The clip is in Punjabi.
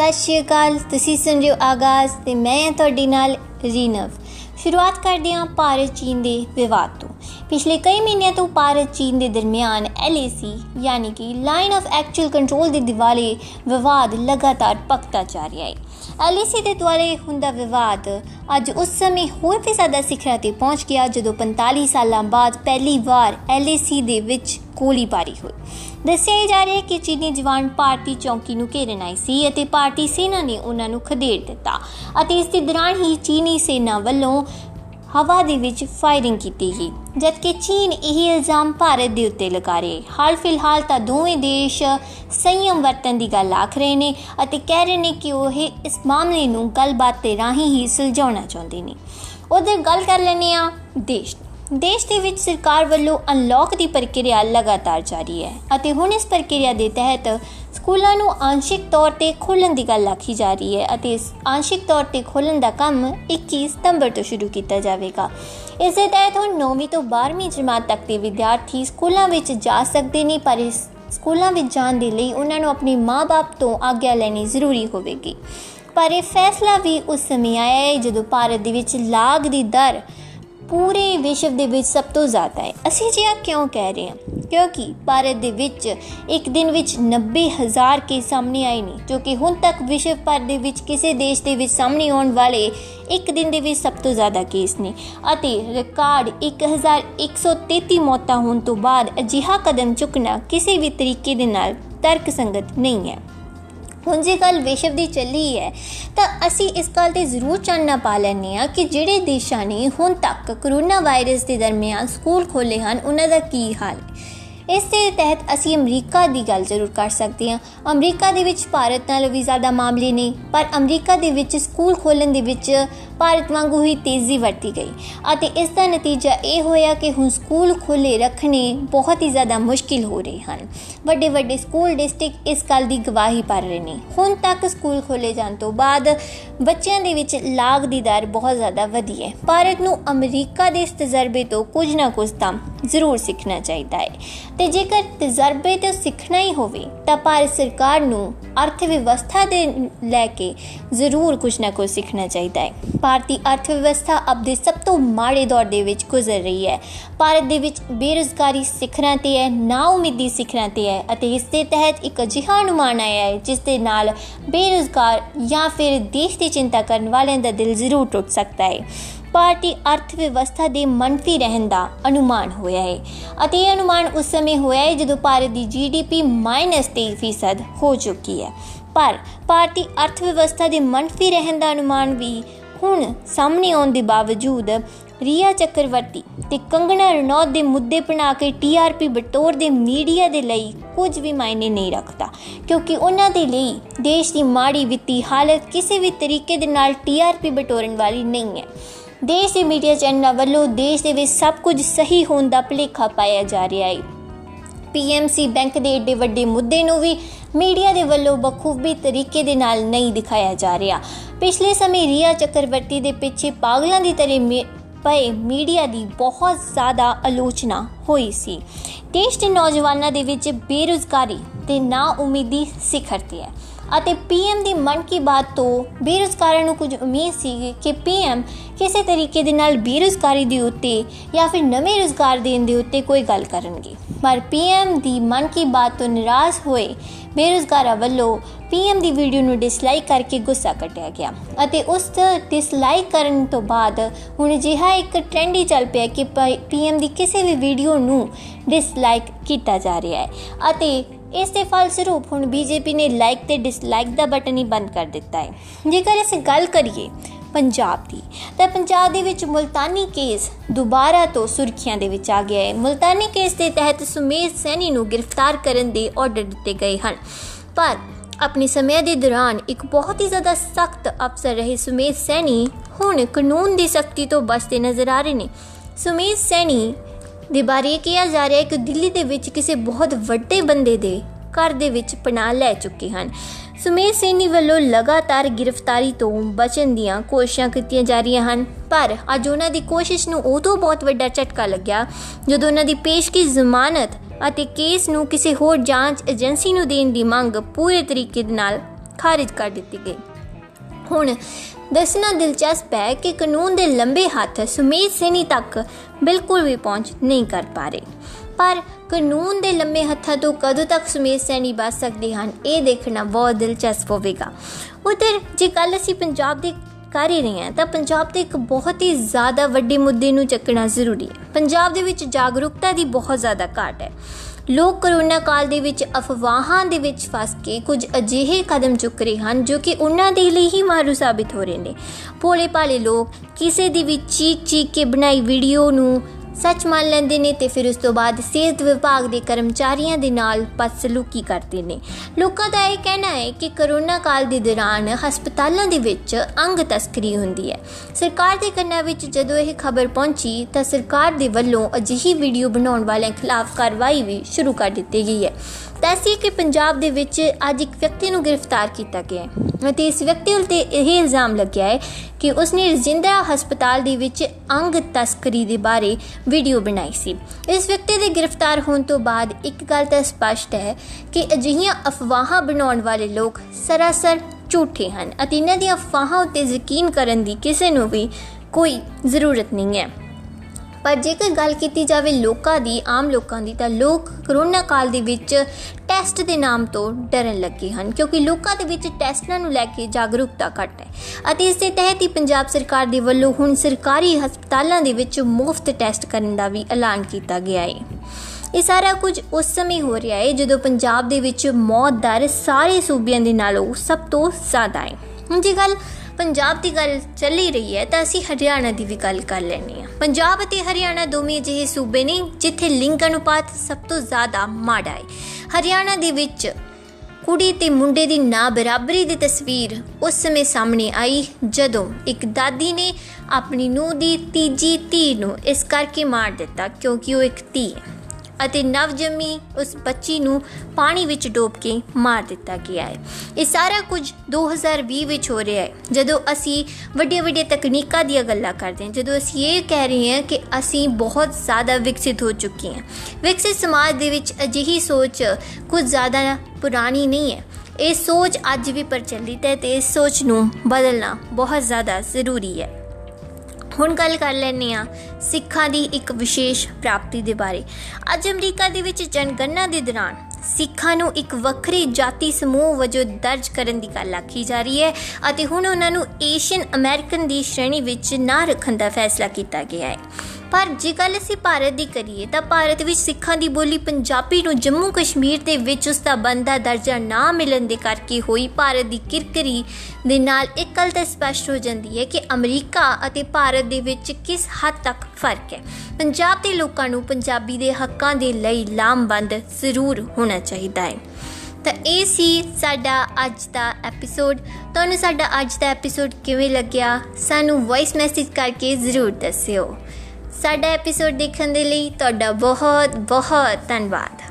ਸਤਿ ਸ਼੍ਰੀ ਅਕਾਲ। ਤੁਸੀਂ ਸੁਣ ਰਹੇ ਹੋ ਆਗਾਜ਼ ਤੇ ਮੈਂ ਹਾਂ ਤੁਹਾਡੇ ਨਾਲ ਰੀਨਵ। ਸ਼ੁਰੂਆਤ ਕਰਦੇ ਹਾਂ ਭਾਰਤ ਚੀਨ ਦੇ ਵਿਵਾਦ ਤੋਂ। ਪਿਛਲੇ ਕਈ ਮਹੀਨਿਆਂ ਤੋਂ ਭਾਰਤ ਚੀਨ ਦੇ ਦਰਮਿਆਨ ਐਲਏਸੀ ਯਾਨੀ ਕਿ ਲਾਈਨ ਆਫ ਐਕਚੁਅਲ ਕੰਟਰੋਲ ਦੇ ਦਿਵਾਲੇ ਵਿਵਾਦ ਲਗਾਤਾਰ ਪੱਕਦਾ ਜਾ ਰਿਹਾ ਹੈ। ਐਲਏਸੀ ਦੇ ਦੁਆਲੇ ਹੁੰਦਾ ਵਿਵਾਦ ਅੱਜ ਉਸ ਸਮੇਂ ਹੋਰ ਵੀ ਜ਼ਿਆਦਾ ਸਿਖਰਾਂ ਤੇ ਪਹੁੰਚ ਗਿਆ ਜਦੋਂ 45 ਸਾਲਾਂ ਬਾਅਦ ਪਹਿਲੀ ਵਾਰ ਐਲਏਸੀ ਦੇ ਵਿੱਚ ਗੋਲੀਬਾਰੀ ਹੋਈ ਦੱਸਿਆ ਜਾ ਰਿਹਾ ਹੈ ਕਿ ਚੀਨੀ ਜਵਾਨ ਭਾਰਤੀ ਚੌਕੀ ਨੂੰ ਘੇਰਨ ਆਏ ਸੀ ਅਤੇ ਭਾਰਤੀ ਸੈਨਾ ਨੇ ਉਹਨਾਂ ਨੂੰ ਖਦੇੜ ਦਿੱਤਾ ਅਤੇ ਇਸ ਦੇ ਦੌਰਾਨ ਹੀ ਚੀਨੀ ਸੈਨਾ ਵੱਲੋਂ ਹਵਾ ਦੇ ਵਿੱਚ ਫਾਇਰਿੰਗ ਕੀਤੀ ਗਈ, ਜਦਕਿ ਚੀਨ ਇਹ ਇਲਜ਼ਾਮ ਭਾਰਤ ਦੇ ਉੱਤੇ ਲਗਾ ਰਿਹਾ ਹਾਲ ਫਿਲਹਾਲ ਤਾਂ ਦੋਵੇਂ ਦੇਸ਼ ਸੰਯਮ ਵਰਤਨ ਦੀ ਗੱਲ ਆਖ ਰਹੇ ਨੇ ਅਤੇ ਕਹਿ ਰਹੇ ਨੇ ਕਿ ਉਹ ਇਸ ਮਾਮਲੇ ਨੂੰ ਗੱਲਬਾਤ ਤੇ ਰਾਹੀਂ ਹੀ ਸੁਲਝਾਉਣਾ ਚਾਹੁੰਦੇ ਨੇ। ਉਧਰ ਗੱਲ ਕਰ ਲੈਣੇ ਆ ਦੇਸ਼ ਦੇਸ਼ ਦੇ ਵਿੱਚ ਸਰਕਾਰ ਵੱਲੋਂ ਅਨਲੌਕ ਦੀ ਪ੍ਰਕਿਰਿਆ ਲਗਾਤਾਰ ਜਾਰੀ ਹੈ ਅਤੇ ਹੁਣ ਇਸ ਪ੍ਰਕਿਰਿਆ ਦੇ ਤਹਿਤ ਸਕੂਲਾਂ ਨੂੰ ਆਂਸ਼ਿਕ ਤੌਰ ਤੇ ਖੋਲਣ ਦੀ ਗੱਲ ਆਖੀ ਜਾ ਰਹੀ ਹੈ ਅਤੇ ਇਸ ਆਂਸ਼ਿਕ ਤੌਰ ਤੇ ਖੋਲਣ ਦਾ ਕੰਮ 21 ਸਤੰਬਰ ਤੋਂ ਸ਼ੁਰੂ ਕੀਤਾ ਜਾਵੇਗਾ। ਇਸ ਦੇ ਤਹਿਤ ਹੁਣ 9ਵੀਂ ਤੋਂ 12ਵੀਂ ਜਮਾਤ ਤੱਕ ਦੇ ਵਿਦਿਆਰਥੀ ਸਕੂਲਾਂ ਵਿੱਚ ਜਾ ਸਕਦੇ ਨੇ, ਪਰ ਇਸ ਸਕੂਲਾਂ ਵਿੱਚ ਜਾਣ ਦੇ ਲਈ ਉਹਨਾਂ ਨੂੰ ਆਪਣੀ ਮਾਪੇ ਤੋਂ ਆਗਿਆ ਲੈਣੀ ਜ਼ਰੂਰੀ ਹੋਵੇਗੀ। ਪਰ ਇਹ ਫੈਸਲਾ ਵੀ ਉਸ ਸਮੇਂ ਆਇਆ ਹੈ ਜਦੋਂ ਭਾਰਤ ਦੇ ਵਿੱਚ ਲਾਗ ਦੀ ਦਰ ਪੂਰੇ ਵਿਸ਼ਵ ਦੇ ਵਿੱਚ ਸਭ ਤੋਂ ਜ਼ਿਆਦਾ ਹੈ। ਅਸੀਂ ਜੀ ਆ ਕਿਉਂ ਕਹਿ ਰਹੇ ਹਾਂ? ਕਿਉਂਕਿ ਭਾਰਤ ਦੇ ਵਿੱਚ ਇੱਕ ਦਿਨ ਵਿੱਚ 90000 ਕੇਸ ਸਾਹਮਣੇ ਆਏ ਨੇ, ਜੋ ਕਿ ਹੁਣ ਤੱਕ ਵਿਸ਼ਵ ਭਰ ਦੇ ਵਿੱਚ ਕਿਸੇ ਦੇਸ਼ ਦੇ ਵਿੱਚ ਸਾਹਮਣੇ ਆਉਣ ਵਾਲੇ ਇੱਕ ਦਿਨ ਦੇ ਵਿੱਚ ਸਭ ਤੋਂ ਜ਼ਿਆਦਾ ਕੇਸ ਨੇ। ਅਤੇ ਰਿਕਾਰਡ 1133 ਮੌਤਾਂ ਹੋਣ ਤੋਂ ਬਾਅਦ ਅਜਿਹਾ ਕਦਮ ਚੁੱਕਣਾ ਕਿਸੇ ਵੀ ਤਰੀਕੇ ਦੇ ਨਾਲ ਤਰਕਸੰਗਤ ਨਹੀਂ ਹੈ। ਹੁਣ ਜੇ ਗੱਲ ਵਿਸ਼ਵ ਦੀ ਚੱਲੀ ਹੈ, ਤਾਂ ਅਸੀਂ ਇਸ ਗੱਲ ਤੇ ਜ਼ਰੂਰ ਚਾਨਣਾ ਪਾ ਲੈਣੇ ਆ ਕਿ ਜਿਹੜੇ ਦੇਸ਼ਾਂ ਨੇ ਹੁਣ ਤੱਕ ਕਰੋਨਾ ਵਾਇਰਸ ਦੇ ਦਰਮਿਆਨ ਸਕੂਲ ਖੋਲੇ ਹਨ, ਉਹਨਾਂ ਦਾ ਕੀ ਹਾਲ ਹੈ? ਇਸ ਦੇ ਤਹਿਤ ਅਸੀਂ ਅਮਰੀਕਾ ਦੀ ਗੱਲ ਜ਼ਰੂਰ ਕਰ ਸਕਦੇ ਹਾਂ। ਅਮਰੀਕਾ ਦੇ ਵਿੱਚ ਭਾਰਤ ਨਾਲੋਂ ਵੀ ਜ਼ਿਆਦਾ ਮਾਮਲੇ ਨੇ, ਪਰ ਅਮਰੀਕਾ ਦੇ ਵਿੱਚ ਸਕੂਲ ਖੋਲਣ ਦੇ ਵਿੱਚ ਭਾਰਤ ਵਾਂਗੂ ਹੀ ਤੇਜ਼ੀ ਵਰਤੀ ਗਈ। ਅਤੇ ਇਸ ਦਾ ਨਤੀਜਾ ਇਹ ਹੋਇਆ ਕਿ ਹੁਣ ਸਕੂਲ ਖੋਲੇ ਰੱਖਣੇ ਬਹੁਤ ਹੀ ਜ਼ਿਆਦਾ ਮੁਸ਼ਕਿਲ ਹੋ ਰਹੇ ਹਨ। ਵੱਡੇ ਵੱਡੇ ਸਕੂਲ ਡਿਸਟ੍ਰਿਕਟ ਇਸ ਗੱਲ ਦੀ ਗਵਾਹੀ ਭਰ ਰਹੇ ਨੇ। ਹੁਣ ਤੱਕ ਸਕੂਲ ਖੋਲੇ ਜਾਣ ਤੋਂ ਬਾਅਦ ਬੱਚਿਆਂ ਦੇ ਵਿੱਚ ਲਾਗ ਦੀ ਦਰ ਬਹੁਤ ਜ਼ਿਆਦਾ ਵਧੀ ਹੈ। ਭਾਰਤ ਨੂੰ ਅਮਰੀਕਾ ਦੇ ਇਸ ਤਜਰਬੇ ਤੋਂ ਕੁਝ ਨਾ ਕੁਝ ਤਾਂ ਜ਼ਰੂਰ ਸਿੱਖਣਾ ਚਾਹੀਦਾ ਹੈ। ਤੇ ਜੇਕਰ ਤਜਰਬੇ ਤੋਂ ਸਿੱਖਣਾ ਹੀ ਹੋਵੇ, ਤਾਂ ਭਾਰਤ ਸਰਕਾਰ ਨੂੰ ਅਰਥ ਵਿਵਸਥਾ ਦੇ ਲੈ ਕੇ ਜ਼ਰੂਰ ਕੁਝ ਨਾ ਕੁਝ ਸਿੱਖਣਾ ਚਾਹੀਦਾ ਹੈ। ਭਾਰਤੀ ਅਰਥ ਵਿਵਸਥਾ ਅਬ ਦੇ ਸਭ ਤੋਂ ਮਾੜੇ ਦੌਰ ਦੇ ਵਿੱਚ ਗੁਜ਼ਰ ਰਹੀ ਹੈ। ਭਾਰਤ ਦੇ ਵਿੱਚ ਬੇਰੁਜ਼ਗਾਰੀ ਸਿਖਰਾਂ ਤੇ ਹੈ ਨਾ ਉਮੀਦੀ ਸਿਖਰਾਂ ਤੇ ਹੈ ਅਤੇ ਇਸ ਦੇ ਤਹਿਤ ਇੱਕ ਅਜਿਹਾ ਅਨੁਮਾਨ ਆਇਆ ਹੈ, ਜਿਸ ਦੇ ਨਾਲ ਬੇਰੁਜ਼ਗਾਰ ਜਾਂ ਫਿਰ ਦੇਸ਼ ਦੀ ਚਿੰਤਾ ਕਰਨ ਵਾਲਿਆਂ ਦਾ ਦਿਲ ਜ਼ਰੂਰ ਟੁੱਟ ਸਕਦਾ ਹੈ। ਭਾਰਤੀ ਅਰਥ ਵਿਵਸਥਾ ਦੇ ਮੰਨਫੀ ਰਹਿਣ ਦਾ ਅਨੁਮਾਨ ਹੋਇਆ ਹੈ। ਅਤੇ ਇਹ ਅਨੁਮਾਨ ਉਸ ਸਮੇਂ ਹੋਇਆ ਹੈ ਜਦੋਂ ਭਾਰਤ ਦੀ ਜੀਡੀਪੀ -23% ਹੋ ਚੁੱਕੀ ਹੈ। ਪਰ ਭਾਰਤੀ ਅਰਥ ਵਿਵਸਥਾ ਦੇ ਮੰਨਫੀ ਰਹਿਣ ਦਾ ਅਨੁਮਾਨ ਵੀ ਹੁਣ ਸਾਹਮਣੇ ਆਉਣ ਦੇ ਬਾਵਜੂਦ ਰੀਆ ਚੱਕਰਵਰਤੀ ਤੇ ਕੰਗਣਾ ਰਣੌਤ ਦੇ ਮੁੱਦੇ ਬਣਾ ਕੇ ਟੀਆਰਪੀ ਬਟੋਰ ਦੇ ਮੀਡੀਆ ਦੇ ਲਈ ਕੁਝ ਵੀ ਮਾਇਨੇ ਨਹੀਂ ਰੱਖਦਾ, ਕਿਉਂਕਿ ਉਹਨਾਂ ਦੇ ਲਈ ਦੇਸ਼ ਦੀ ਮਾੜੀ ਵਿੱਤੀ ਹਾਲਤ ਕਿਸੇ ਵੀ ਤਰੀਕੇ ਦੇ ਨਾਲ ਟੀਆਰਪੀ ਬਟੋਰਨ ਵਾਲੀ ਨਹੀਂ ਹੈ। ਦੇਸ਼ ਦੇ ਮੀਡੀਆ ਚੈਨਲਾਂ ਵੱਲੋਂ ਦੇਸ਼ ਦੇ ਵਿੱਚ ਸਭ ਕੁਝ ਸਹੀ ਹੋਣ ਦਾ ਭਲੇਖਾ ਪਾਇਆ ਜਾ ਰਿਹਾ ਹੈ। ਪੀਐਮਸੀ ਬੈਂਕ ਦੇ ਏਡੇ ਵੱਡੇ ਮੁੱਦੇ ਨੂੰ ਵੀ ਮੀਡੀਆ ਦੇ ਵੱਲੋਂ ਬਖੂਬੀ ਤਰੀਕੇ ਦੇ ਨਾਲ ਨਹੀਂ ਦਿਖਾਇਆ ਜਾ ਰਿਹਾ। ਪਿਛਲੇ ਸਮੇਂ ਰੀਆ ਚੱਕਰਵਰਤੀ ਦੇ ਪਿੱਛੇ ਪਾਗਲਾਂ ਦੀ ਤਰ੍ਹਾਂ ਪਏ ਮੀਡੀਆ ਦੀ ਬਹੁਤ ਜ਼ਿਆਦਾ ਆਲੋਚਨਾ ਹੋਈ ਸੀ। ਦੇਸ਼ ਦੇ ਨੌਜਵਾਨਾਂ ਦੇ ਵਿੱਚ ਬੇਰੁਜ਼ਗਾਰੀ ਤੇ ਨਾ ਉਮੀਦੀ ਸਿਖਰ ਤੇ ਹੈ। ਅਤੇ ਪੀਐਮ ਦੀ ਮਨ ਕੀ ਬਾਤ ਤੋਂ ਬੇਰੁਜ਼ਗਾਰਾਂ ਨੂੰ ਕੁਝ ਉਮੀਦ ਸੀ ਕਿ ਪੀਐਮ ਕਿਸੇ ਤਰੀਕੇ ਦੇ ਨਾਲ ਬੇਰੁਜ਼ਗਾਰੀ ਦੇ ਉੱਤੇ ਜਾਂ ਫਿਰ ਨਵੇਂ ਰੋਜ਼ਗਾਰ ਦੇਣ ਦੇ ਉੱਤੇ ਕੋਈ ਗੱਲ ਕਰਨਗੇ। ਪਰ ਪੀਐਮ ਦੀ ਮਨ ਕੀ ਬਾਤ ਤੋਂ ਨਿਰਾਸ਼ ਹੋਏ ਬੇਰੁਜ਼ਗਾਰਾਂ ਵੱਲੋਂ ਪੀਐਮ ਦੀ ਵੀਡੀਓ ਨੂੰ ਡਿਸਲਾਈਕ ਕਰਕੇ ਗੁੱਸਾ ਕੱਟਿਆ ਗਿਆ ਅਤੇ ਉਸ ਡਿਸਲਾਈਕ ਕਰਨ ਤੋਂ ਬਾਅਦ ਹੁਣ ਜਿਹਾ ਇੱਕ ਟ੍ਰੈਂਡ ਹੀ ਚੱਲ ਪਿਆ ਕਿ ਪੀਐਮ ਦੀ ਕਿਸੇ ਵੀ ਵੀਡੀਓ ਨੂੰ ਡਿਸਲਾਈਕ ਕੀਤਾ ਜਾ ਰਿਹਾ ਹੈ ਅਤੇ ਇਸ ਦੇ ਫਲਸਰੂਪ ਹੁਣ ਬੀਜੇਪੀ ਨੇ ਲਾਈਕ ਤੇ ਡਿਸਲਾਈਕ ਦਾ ਬਟਨ ਹੀ ਬੰਦ ਕਰ ਦਿੱਤਾ ਹੈ। ਜੇਕਰ ਅਸੀਂ ਗੱਲ ਕਰੀਏ ਪੰਜਾਬ ਦੀ, ਤਾਂ ਪੰਜਾਬ ਦੇ ਵਿੱਚ ਮੁਲਤਾਨੀ ਕੇਸ ਦੁਬਾਰਾ ਤੋਂ ਸੁਰਖੀਆਂ ਦੇ ਵਿੱਚ ਆ ਗਿਆ ਹੈ। ਮੁਲਤਾਨੀ ਕੇਸ ਦੇ ਤਹਿਤ ਸੁਮੇਸ਼ ਸੈਣੀ ਨੂੰ ਗ੍ਰਿਫਤਾਰ ਕਰਨ ਦੇ ਆਰਡਰ ਦਿੱਤੇ ਗਏ ਹਨ। ਪਰ ਆਪਣੀ ਸਮੇਂ ਦੇ ਦੌਰਾਨ ਇੱਕ ਬਹੁਤ ਹੀ ਜ਼ਿਆਦਾ ਸਖਤ ਅਫਸਰ ਰਹੇ ਸੁਮੇਸ਼ ਸੈਣੀ ਹੁਣ ਕਾਨੂੰਨ ਦੀ ਸਖਤੀ ਤੋਂ ਬਚਦੇ ਨਜ਼ਰ ਆ ਰਹੇ ਨੇ। ਸੁਮੇਸ਼ ਸੈਣੀ ਦੇ ਬਾਰੇ ਕਿਹਾ ਜਾ ਰਿਹਾ ਹੈ ਕਿ ਦਿੱਲੀ ਦੇ ਵਿੱਚ ਕਿਸੇ ਬਹੁਤ ਵੱਡੇ ਬੰਦੇ ਦੇ ਘਰ ਦੇ ਵਿੱਚ ਪਨਾਹ ਲੈ ਚੁੱਕੇ ਹਨ। ਸੁਮੇਸ਼ ਸੈਣੀ ਵੱਲੋਂ ਲਗਾਤਾਰ ਗ੍ਰਿਫਤਾਰੀ ਤੋਂ ਬਚਣ ਦੀਆਂ ਕੋਸ਼ਿਸ਼ਾਂ ਕੀਤੀਆਂ ਜਾ ਰਹੀਆਂ ਹਨ। ਪਰ ਅੱਜ ਉਹਨਾਂ ਦੀ ਕੋਸ਼ਿਸ਼ ਨੂੰ ਉਦੋਂ ਬਹੁਤ ਵੱਡਾ ਝਟਕਾ ਲੱਗਿਆ, ਜਦੋਂ ਉਹਨਾਂ ਦੀ ਪੇਸ਼ਗੀ ਜ਼ਮਾਨਤ ਅਤੇ ਕੇਸ ਨੂੰ ਕਿਸੇ ਹੋਰ ਜਾਂਚ ਏਜੰਸੀ ਨੂੰ ਦੇਣ ਦੀ ਮੰਗ ਪੂਰੇ ਤਰੀਕੇ ਦੇ ਨਾਲ ਖਾਰਿਜ ਕਰ ਦਿੱਤੀ ਗਈ। ਹੁਣ ਦੱਸਣਾ ਦਿਲਚਸਪ ਹੈ ਕਿ ਕਾਨੂੰਨ ਦੇ ਲੰਬੇ ਹੱਥ ਸੁਮੇਧ ਸੈਣੀ ਤੱਕ ਬਿਲਕੁਲ ਵੀ ਪਹੁੰਚ ਨਹੀਂ ਕਰ ਪਾ ਰਹੇ। ਪਰ ਕਾਨੂੰਨ ਦੇ ਲੰਮੇ ਹੱਥਾਂ ਤੋਂ ਕਦੋਂ ਤੱਕ ਸੁਮੇਧ ਸੈਣੀ ਬਚ ਸਕਦੇ ਹਨ, ਇਹ ਦੇਖਣਾ ਬਹੁਤ ਦਿਲਚਸਪ ਹੋਵੇਗਾ। ਉਧਰ ਜੇ ਕੱਲ ਅਸੀਂ ਪੰਜਾਬ ਦੇ ਕਰ ਹੀ ਰਹੇ ਹਾਂ, ਤਾਂ ਪੰਜਾਬ ਤੇ ਇੱਕ ਬਹੁਤ ਹੀ ਜ਼ਿਆਦਾ ਵੱਡੇ ਮੁੱਦੇ ਨੂੰ ਚੱਕਣਾ ਜ਼ਰੂਰੀ ਹੈ। ਪੰਜਾਬ ਦੇ ਵਿੱਚ ਜਾਗਰੂਕਤਾ ਦੀ ਬਹੁਤ ਜ਼ਿਆਦਾ ਘਾਟ ਹੈ। ਲੋਕ ਕਰੋਨਾ ਕਾਲ ਦੇ ਵਿੱਚ ਅਫਵਾਹਾਂ ਦੇ ਵਿੱਚ ਫਸ ਕੇ ਕੁਝ ਅਜਿਹੇ ਕਦਮ ਚੁੱਕ ਰਹੇ ਹਨ ਜੋ ਕਿ ਉਹਨਾਂ ਦੇ ਲਈ ਹੀ ਮਾਰੂ ਸਾਬਿਤ ਹੋ ਰਹੇ ਨੇ। ਭੋਲੇ ਭਾਲੇ ਲੋਕ ਕਿਸੇ ਦੀ ਵੀ ਚੀਕ ਚੀਕ ਕੇ ਬਣਾਈ ਵੀਡੀਓ ਨੂੰ ਸੱਚ ਮੰਨ ਲੈਂਦੇ ਨੇ ਤੇ ਫਿਰ ਉਸ ਤੋਂ ਬਾਅਦ ਸਿਹਤ ਵਿਭਾਗ ਦੇ ਕਰਮਚਾਰੀਆਂ ਦੇ ਨਾਲ ਬਦਸਲੂਕੀ ਕਰਦੇ ਨੇ। ਲੋਕਾਂ ਦਾ ਇਹ ਕਹਿਣਾ ਹੈ ਕਿ ਕਰੋਨਾ ਕਾਲ ਦੇ ਦੌਰਾਨ ਹਸਪਤਾਲਾਂ ਦੇ ਵਿੱਚ ਅੰਗ ਤਸਕਰੀ ਹੁੰਦੀ ਹੈ। ਸਰਕਾਰ ਦੇ ਕੰਨਾਂ ਵਿੱਚ ਜਦੋਂ ਇਹ ਖਬਰ ਪਹੁੰਚੀ ਤਾਂ ਸਰਕਾਰ ਦੇ ਵੱਲੋਂ ਅਜਿਹੀ ਵੀਡੀਓ ਬਣਾਉਣ ਵਾਲਿਆਂ ਖਿਲਾਫ ਕਾਰਵਾਈ ਵੀ ਸ਼ੁਰੂ ਕਰ ਦਿੱਤੀ ਗਈ ਹੈ। ਦੱਸੀ ਕਿ ਪੰਜਾਬ ਦੇ ਵਿੱਚ ਅੱਜ ਇੱਕ ਵਿਅਕਤੀ ਨੂੰ ਗ੍ਰਿਫਤਾਰ ਕੀਤਾ ਗਿਆ ਹੈ ਅਤੇ ਇਸ ਵਿਅਕਤੀ ਉਤੇ ਇਹ ਇਲਜ਼ਾਮ ਲੱਗਿਆ ਹੈ ਕਿ ਉਸਨੇ ਰਜਿੰਦਰਾ ਹਸਪਤਾਲ ਦੇ ਵਿੱਚ ਅੰਗ ਤਸਕਰੀ ਦੇ ਬਾਰੇ ਵੀਡੀਓ ਬਣਾਈ ਸੀ। ਇਸ ਵਿਅਕਤੀ ਦੇ ਗ੍ਰਿਫਤਾਰ ਹੋਣ ਤੋਂ ਬਾਅਦ ਇੱਕ ਗੱਲ ਤਾਂ ਸਪਸ਼ਟ ਹੈ ਕਿ ਅਜਿਹੀਆਂ ਅਫਵਾਹਾਂ ਬਣਾਉਣ ਵਾਲੇ ਲੋਕ ਸਰਾਸਰ ਝੂਠੇ ਹਨ ਅਤੇ ਇਹਨਾਂ ਦੀਆਂ ਅਫਵਾਹਾਂ ਉੱਤੇ ਯਕੀਨ ਕਰਨ ਦੀ ਕਿਸੇ ਨੂੰ ਵੀ ਕੋਈ ਜ਼ਰੂਰਤ ਨਹੀਂ ਹੈ। ਪਰ ਜੇਕਰ ਗੱਲ ਕੀਤੀ ਜਾਵੇ ਲੋਕਾਂ ਦੀ, ਆਮ ਲੋਕਾਂ ਦੀ, ਤਾਂ ਲੋਕ ਕਰੋਨਾ ਕਾਲ ਦੇ ਵਿੱਚ ਟੈਸਟ ਦੇ ਨਾਮ ਤੋਂ ਡਰਨ ਲੱਗੇ ਹਨ, ਕਿਉਂਕਿ ਲੋਕਾਂ ਦੇ ਵਿੱਚ ਟੈਸਟਾਂ ਨੂੰ ਲੈ ਕੇ ਜਾਗਰੂਕਤਾ ਘੱਟ ਹੈ। ਅਤੇ ਇਸ ਦੇ ਤਹਿਤ ਹੀ ਪੰਜਾਬ ਸਰਕਾਰ ਦੇ ਵੱਲੋਂ ਹੁਣ ਸਰਕਾਰੀ ਹਸਪਤਾਲਾਂ ਦੇ ਵਿੱਚ ਮੁਫਤ ਟੈਸਟ ਕਰਨ ਦਾ ਵੀ ਐਲਾਨ ਕੀਤਾ ਗਿਆ ਹੈ। ਇਹ ਸਾਰਾ ਕੁਝ ਉਸ ਸਮੇਂ ਹੋ ਰਿਹਾ ਹੈ ਜਦੋਂ ਪੰਜਾਬ ਦੇ ਵਿੱਚ ਮੌਤ ਦਰ ਸਾਰੇ ਸੂਬਿਆਂ ਦੇ ਨਾਲੋਂ ਸਭ ਤੋਂ ਜ਼ਿਆਦਾ ਹੈ। ਹੁਣ ਜੀ ਗੱਲ ਪੰਜਾਬ ਦੀ ਗੱਲ ਚੱਲ ਹੀ ਰਹੀ ਹੈ ਤਾਂ ਅਸੀਂ ਹਰਿਆਣਾ ਦੀ ਵੀ ਗੱਲ ਕਰ ਲੈਣੀ ਆ ਪੰਜਾਬ ਅਤੇ ਹਰਿਆਣਾ ਦੋਵੇਂ ਜਿਹੇ ਸੂਬੇ ਨੇ ਜਿੱਥੇ ਲਿੰਗ ਅਨੁਪਾਤ ਸਭ ਤੋਂ ਜ਼ਿਆਦਾ ਮਾੜਾ ਹੈ। ਹਰਿਆਣਾ ਦੇ ਵਿੱਚ ਕੁੜੀ ਤੇ ਮੁੰਡੇ ਦੀ ਨਾ ਬਰਾਬਰੀ ਦੀ ਤਸਵੀਰ ਉਸ ਸਮੇਂ ਸਾਹਮਣੇ ਆਈ ਜਦੋਂ ਇੱਕ ਦਾਦੀ ਨੇ ਆਪਣੀ ਨੂੰਹ ਦੀ ਤੀਜੀ ਧੀ ਨੂੰ ਇਸ ਕਰਕੇ ਮਾਰ ਦਿੱਤਾ ਕਿਉਂਕਿ ਉਹ ਇੱਕ ਧੀ ਹੈ। ਅਤੇ ਨਵਜੰਮੀ ਉਸ ਬੱਚੀ ਨੂੰ ਪਾਣੀ ਵਿੱਚ ਡੋਬ ਕੇ ਮਾਰ ਦਿੱਤਾ ਗਿਆ ਹੈ। ਇਹ ਸਾਰਾ ਕੁਝ 2020 ਵਿੱਚ ਹੋ ਰਿਹਾ ਹੈ। ਜਦੋਂ ਅਸੀਂ ਵੱਡੀਆਂ ਵੱਡੀਆਂ ਤਕਨੀਕਾਂ ਦੀਆਂ ਗੱਲਾਂ ਕਰਦੇ ਹਾਂ, ਜਦੋਂ ਅਸੀਂ ਇਹ ਕਹਿ ਰਹੇ ਹਾਂ ਕਿ ਅਸੀਂ ਬਹੁਤ ਜ਼ਿਆਦਾ ਵਿਕਸਿਤ ਹੋ ਚੁੱਕੇ ਹਾਂ। ਵਿਕਸਿਤ ਸਮਾਜ ਦੇ ਵਿੱਚ ਅਜਿਹੀ ਸੋਚ ਕੁਝ ਜ਼ਿਆਦਾ ਪੁਰਾਣੀ ਨਹੀਂ ਹੈ। ਇਹ ਸੋਚ ਅੱਜ ਵੀ ਪ੍ਰਚਲਿਤ ਹੈ ਤੇ ਇਸ ਸੋਚ ਨੂੰ ਬਦਲਣਾ ਬਹੁਤ ਜ਼ਿਆਦਾ ਜ਼ਰੂਰੀ ਹੈ। ਹੁਣ ਗੱਲ ਕਰ ਲੈਣੇ ਆ ਸਿੱਖਾਂ ਦੀ ਇੱਕ ਵਿਸ਼ੇਸ਼ ਪ੍ਰਾਪਤੀ ਦੇ ਬਾਰੇ। ਅੱਜ ਅਮਰੀਕਾ ਦੇ ਵਿੱਚ ਜਨਗਣਨਾ ਦੇ ਦੌਰਾਨ ਸਿੱਖਾਂ ਨੂੰ ਇੱਕ ਵੱਖਰੀ ਜਾਤੀ ਸਮੂਹ ਵਜੋਂ ਦਰਜ ਕਰਨ ਦੀ ਗੱਲ ਆਖੀ ਜਾ ਰਹੀ ਹੈ ਅਤੇ ਹੁਣ ਉਹਨਾਂ ਨੂੰ ਏਸ਼ੀਅਨ ਅਮਰੀਕਨ ਦੀ ਸ਼੍ਰੇਣੀ ਵਿੱਚ ਨਾ ਰੱਖਣ ਦਾ ਫੈਸਲਾ ਕੀਤਾ ਗਿਆ ਹੈ। ਪਰ ਜੇ ਗੱਲ ਅਸੀਂ ਭਾਰਤ ਦੀ ਕਰੀਏ ਤਾਂ ਭਾਰਤ ਵਿੱਚ ਸਿੱਖਾਂ ਦੀ ਬੋਲੀ ਪੰਜਾਬੀ ਨੂੰ ਜੰਮੂ ਕਸ਼ਮੀਰ ਦੇ ਵਿੱਚ ਉਸ ਦਾ ਬੰਦਾ ਦਰਜਾ ਨਾ ਮਿਲਣ ਦੇ ਕਰਕੇ ਹੋਈ ਭਾਰਤ ਦੀ ਕਿਰਕਰੀ ਦੇ ਨਾਲ ਇੱਕ ਗੱਲ ਤਾਂ ਸਪਸ਼ਟ ਹੋ ਜਾਂਦੀ ਹੈ ਕਿ ਅਮਰੀਕਾ ਅਤੇ ਭਾਰਤ ਦੇ ਵਿੱਚ ਕਿਸ ਹੱਦ ਤੱਕ ਫ਼ਰਕ ਹੈ? ਪੰਜਾਬ ਦੇ ਲੋਕਾਂ ਨੂੰ ਪੰਜਾਬੀ ਦੇ ਹੱਕਾਂ ਦੇ ਲਈ ਲਾਮਬੰਦ ਜ਼ਰੂਰ ਹੋਣਾ ਚਾਹੀਦਾ ਹੈ। ਤਾਂ ਇਹ ਸੀ ਸਾਡਾ ਅੱਜ ਦਾ ਐਪੀਸੋਡ ਤੁਹਾਨੂੰ ਸਾਡਾ ਅੱਜ ਦਾ ਐਪੀਸੋਡ ਕਿਵੇਂ ਲੱਗਿਆ? ਸਾਨੂੰ ਵੌਇਸ ਮੈਸੇਜ ਕਰਕੇ ਜ਼ਰੂਰ ਦੱਸਿਓ। ਸਾਡਾ ਐਪੀਸੋਡ ਦੇਖਣ ਦੇ ਲਈ ਤੁਹਾਡਾ ਬਹੁਤ ਬਹੁਤ ਧੰਨਵਾਦ।